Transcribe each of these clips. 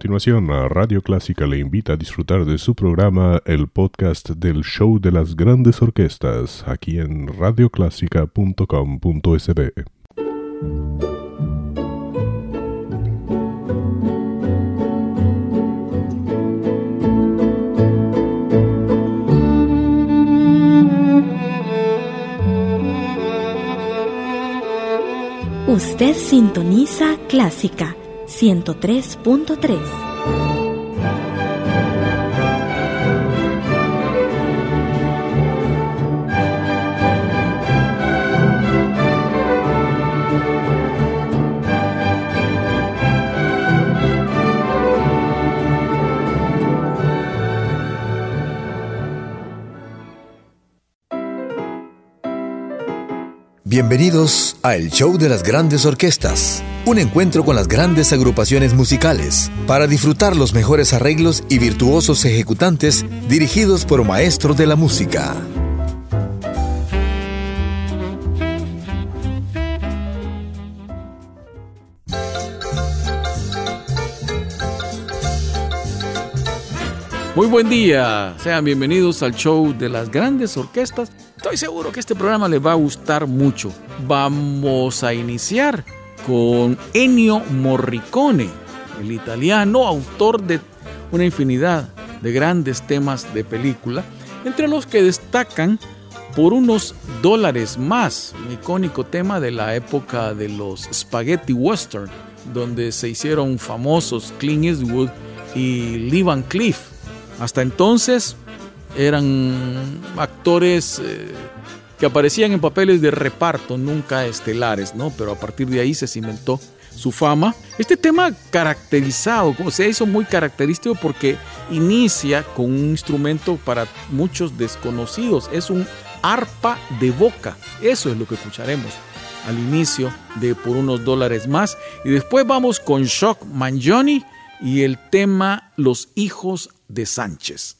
continuación, Radio Clásica le invita a disfrutar de su programa, el podcast del Show de las Grandes Orquestas, aquí en radioclásica.com.sb. Usted sintoniza Clásica 103.3. Bienvenidos a El Show de las Grandes Orquestas, un encuentro con las grandes agrupaciones musicales para disfrutar los mejores arreglos y virtuosos ejecutantes dirigidos por maestros de la música. Muy buen día, sean bienvenidos al show de las grandes orquestas Estoy seguro que este programa les va a gustar mucho. Vamos a iniciar con Ennio Morricone, el italiano autor de una infinidad de grandes temas de película, entre los que destacan por unos dólares más, un icónico tema de la época de los spaghetti western, donde se hicieron famosos Clint Eastwood y Lee Van Cleef. Hasta entonces, eran actores eh, que aparecían en papeles de reparto, nunca estelares, ¿no? Pero a partir de ahí se cimentó su fama. Este tema caracterizado, como se hizo muy característico porque inicia con un instrumento para muchos desconocidos, es un arpa de boca. Eso es lo que escucharemos al inicio de Por unos dólares más. Y después vamos con Shock Mangione y el tema Los hijos de Sánchez.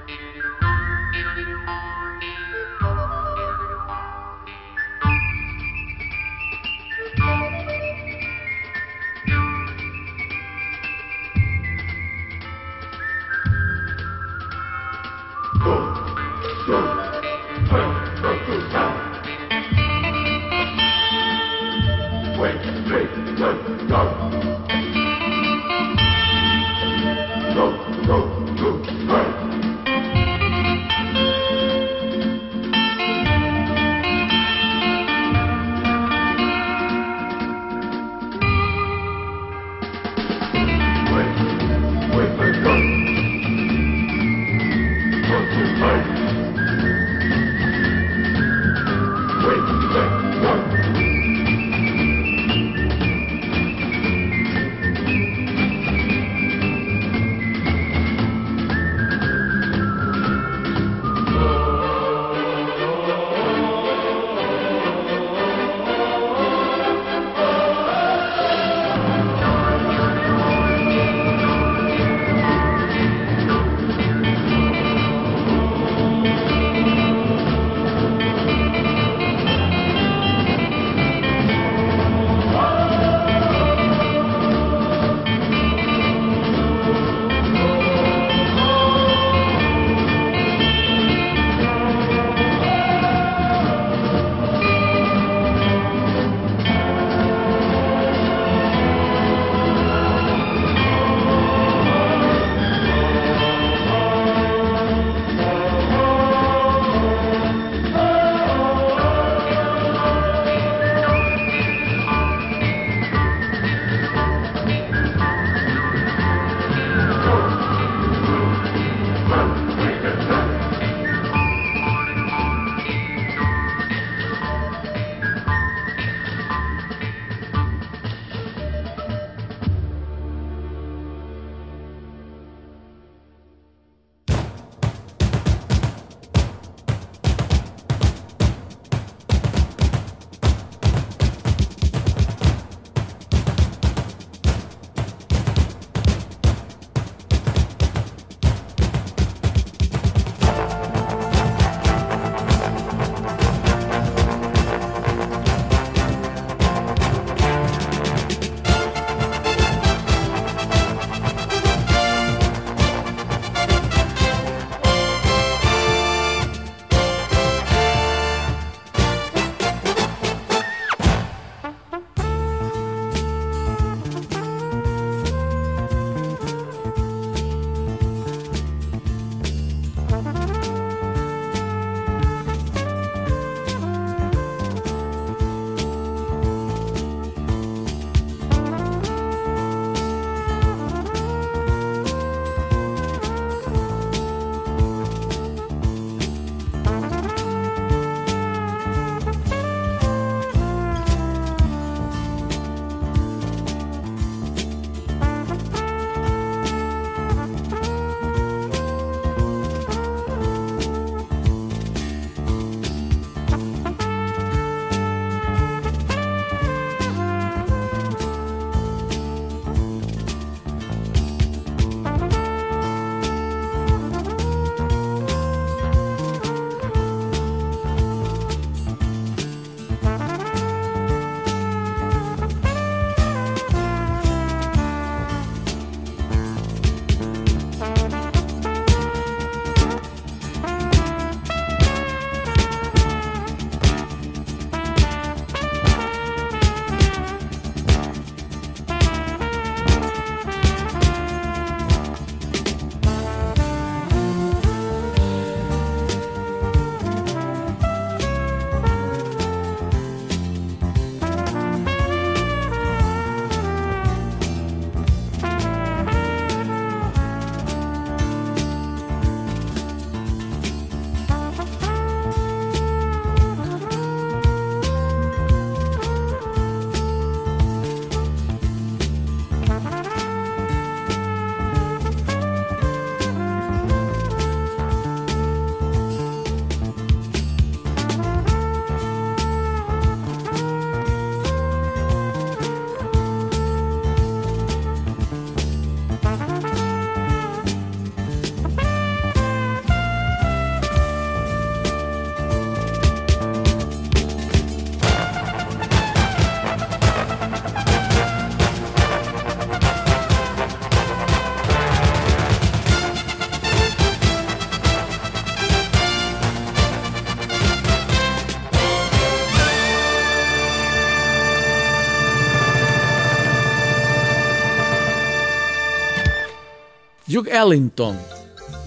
Ellington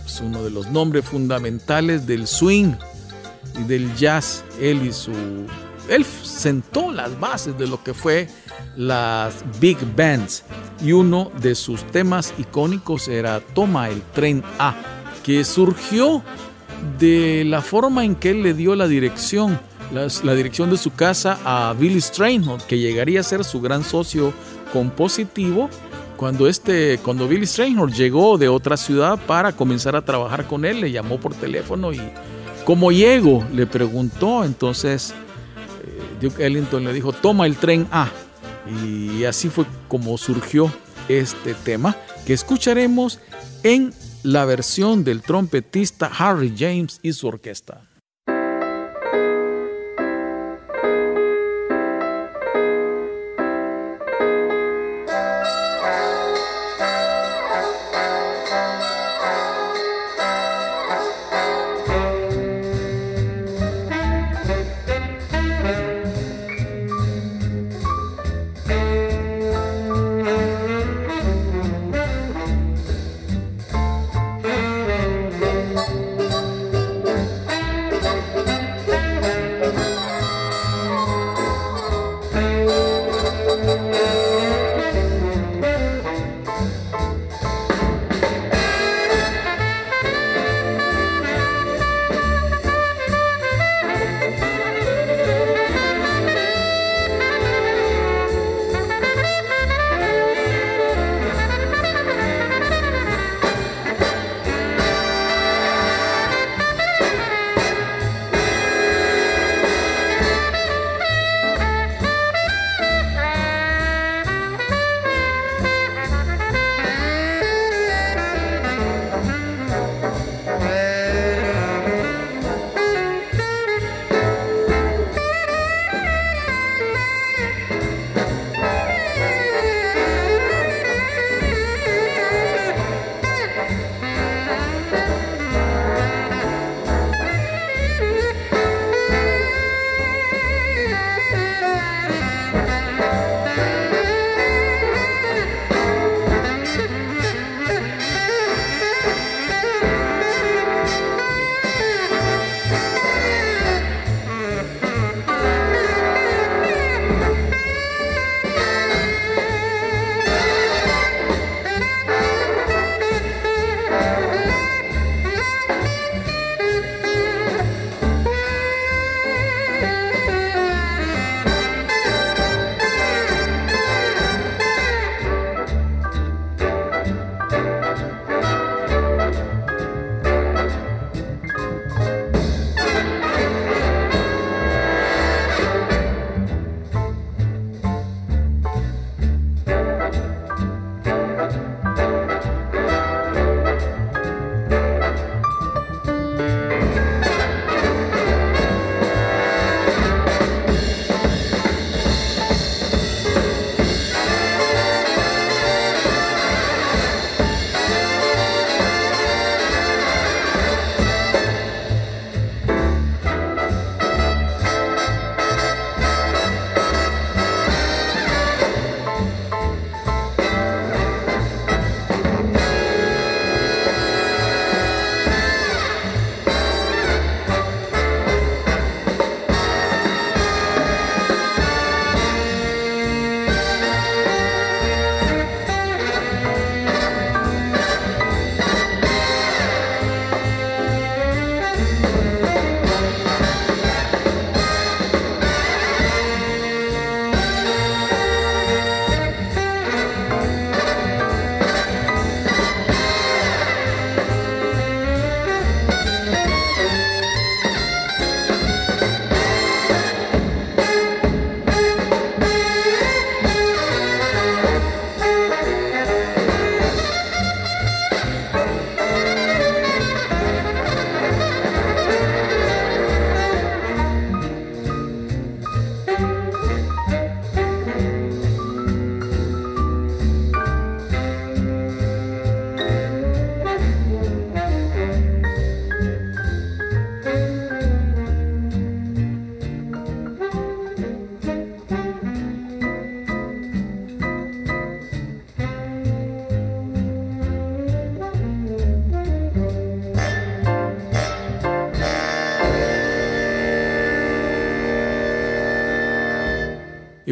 es uno de los nombres fundamentales del swing y del jazz. Él y su él sentó las bases de lo que fue las big bands y uno de sus temas icónicos era Toma el tren A, que surgió de la forma en que él le dio la dirección, la, dirección de su casa a Billy Strayhorn, que llegaría a ser su gran socio compositivo cuando, este, cuando Billy Strayhorn llegó de otra ciudad para comenzar a trabajar con él, le llamó por teléfono y ¿cómo llego? Le preguntó, entonces eh, Duke Ellington le dijo, toma el tren A. Y así fue como surgió este tema que escucharemos en la versión del trompetista Harry James y su orquesta.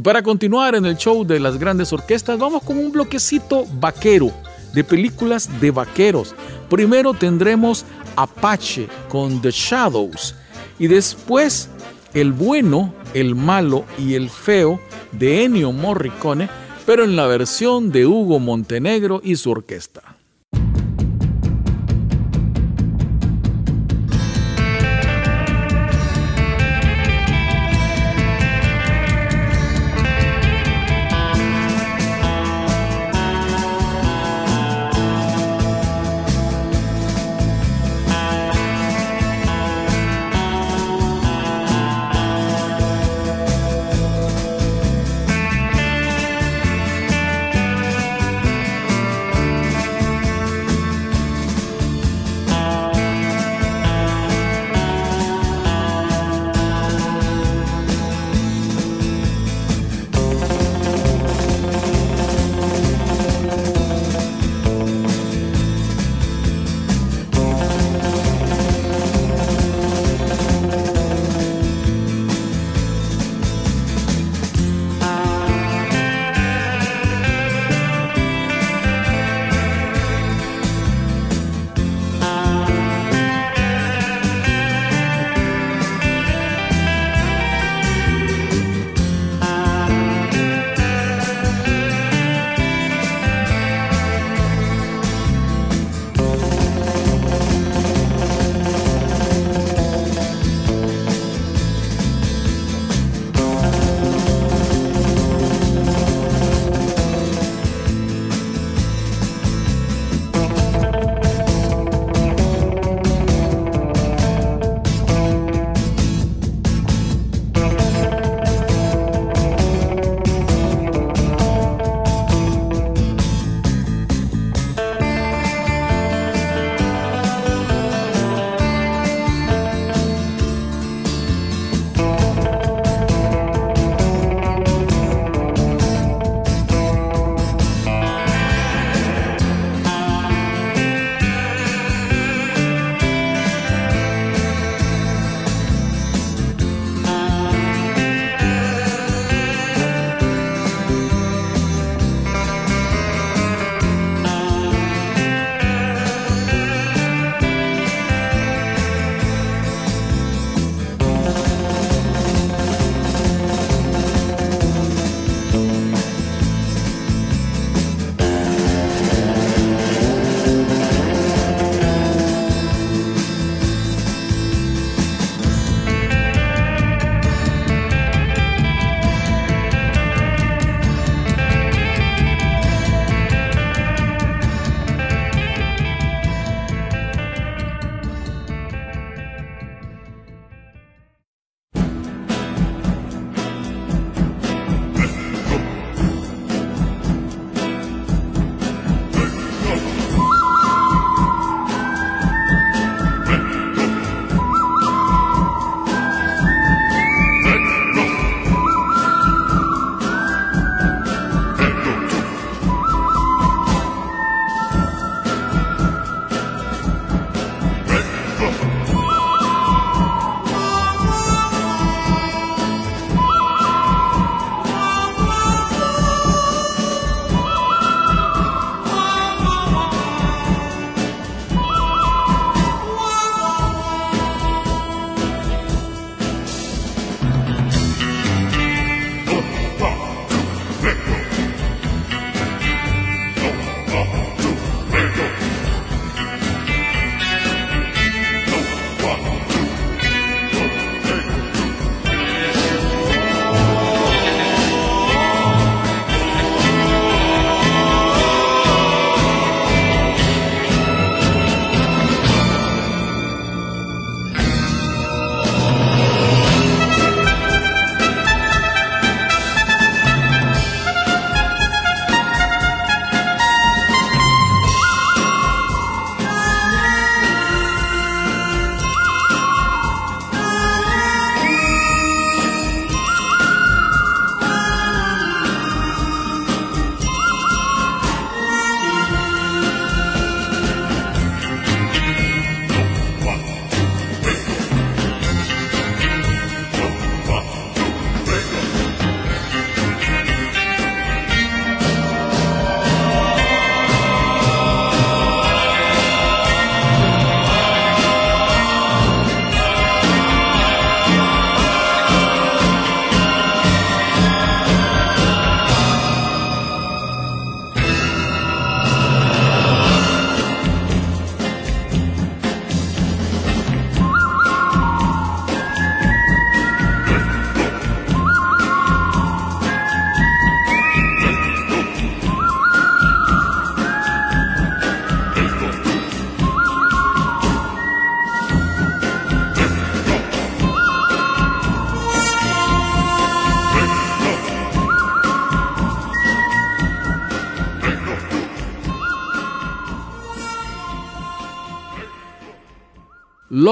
Y para continuar en el show de las grandes orquestas, vamos con un bloquecito vaquero, de películas de vaqueros. Primero tendremos Apache con The Shadows y después El bueno, el malo y el feo de Ennio Morricone, pero en la versión de Hugo Montenegro y su orquesta.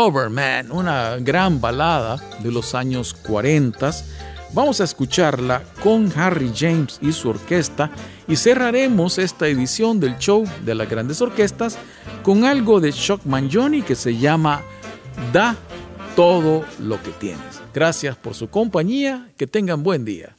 Loverman, una gran balada de los años 40. Vamos a escucharla con Harry James y su orquesta y cerraremos esta edición del show de las grandes orquestas con algo de Shockman Johnny que se llama Da todo lo que tienes. Gracias por su compañía, que tengan buen día.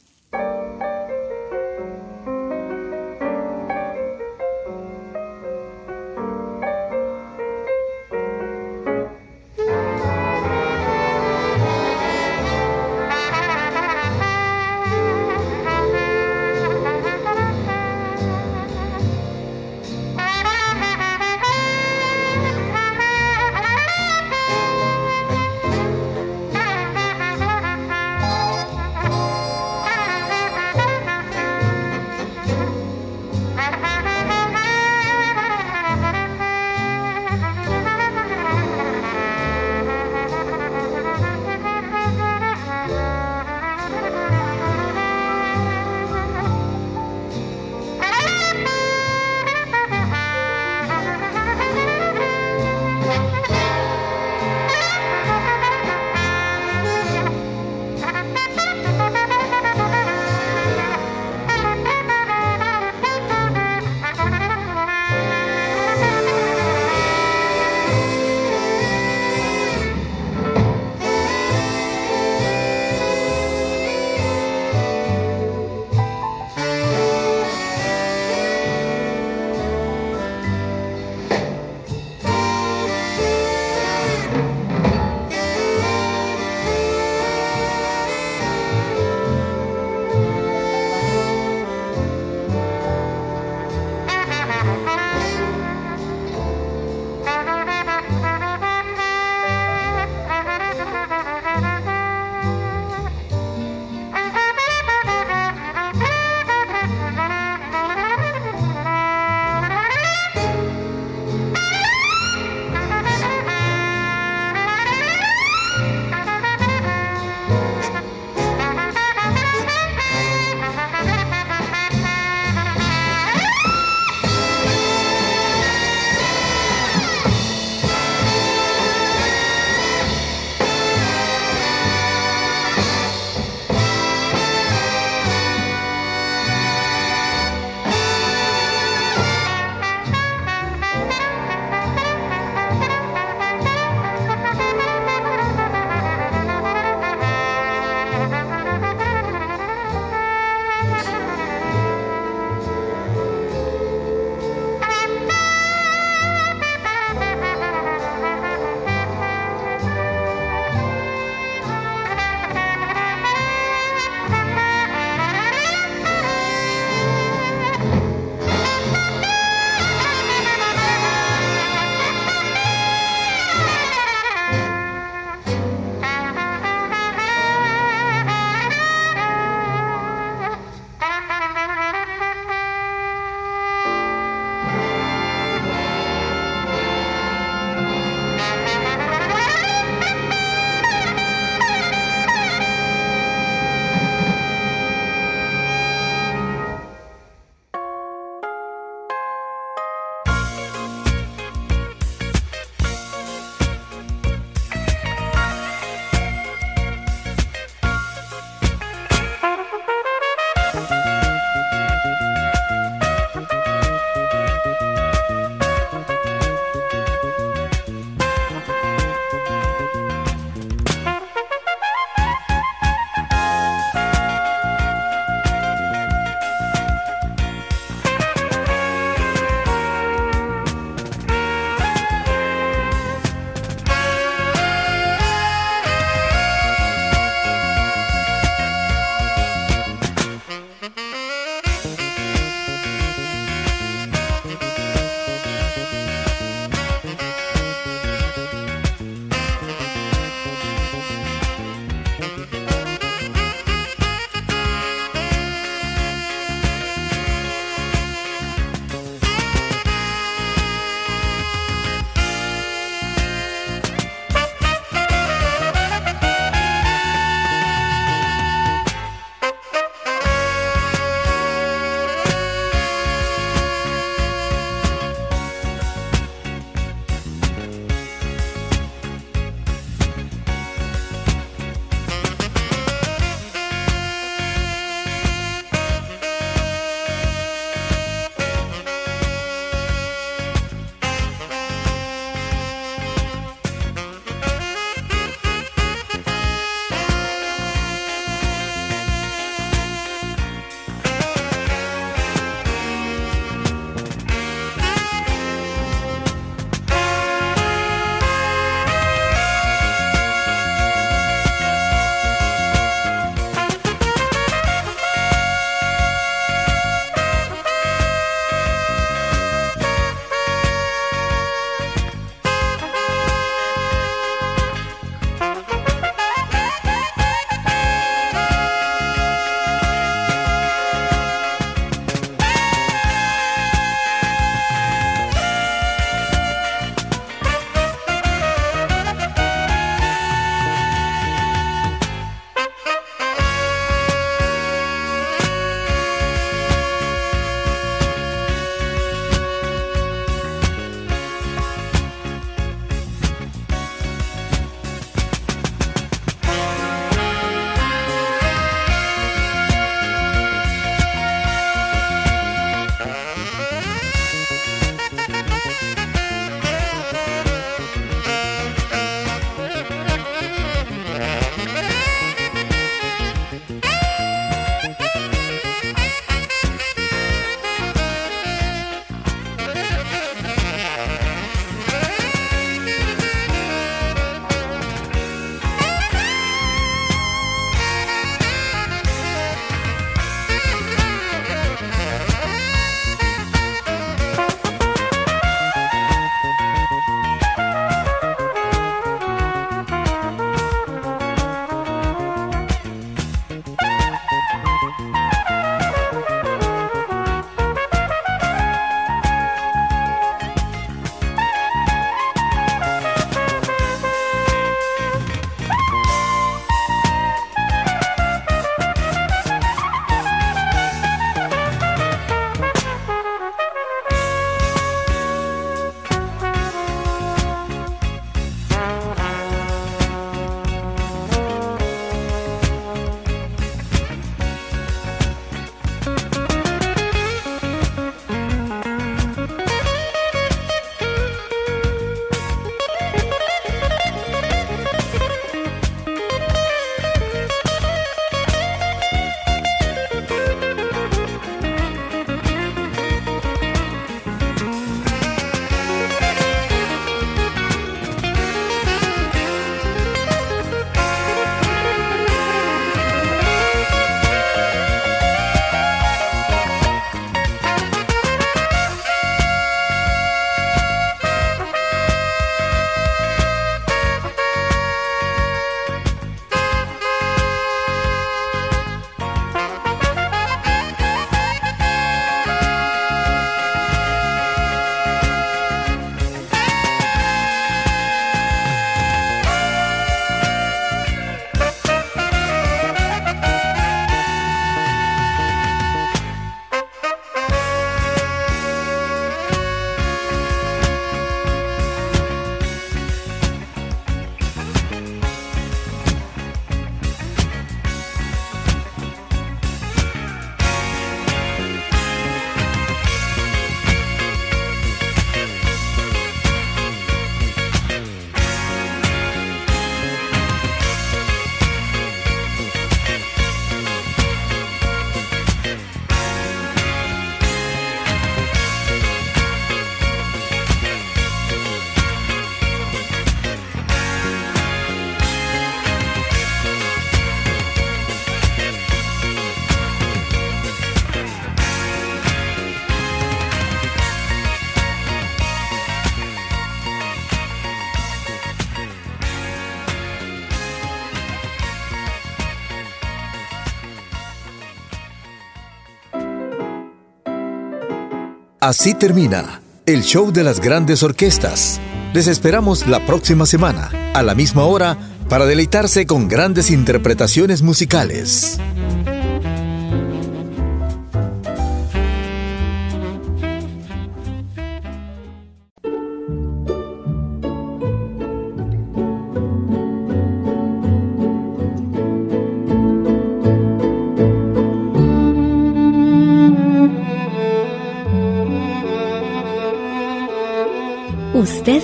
Así termina el show de las grandes orquestas. Les esperamos la próxima semana, a la misma hora, para deleitarse con grandes interpretaciones musicales.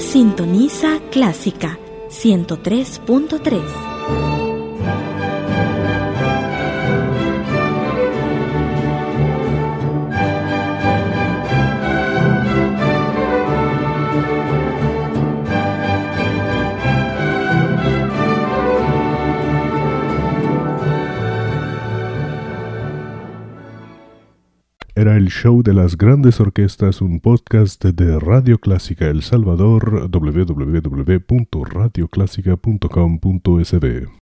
Sintoniza Clásica 103.3. show de las grandes orquestas, un podcast de Radio Clásica El Salvador, www.radioclásica.com.sb.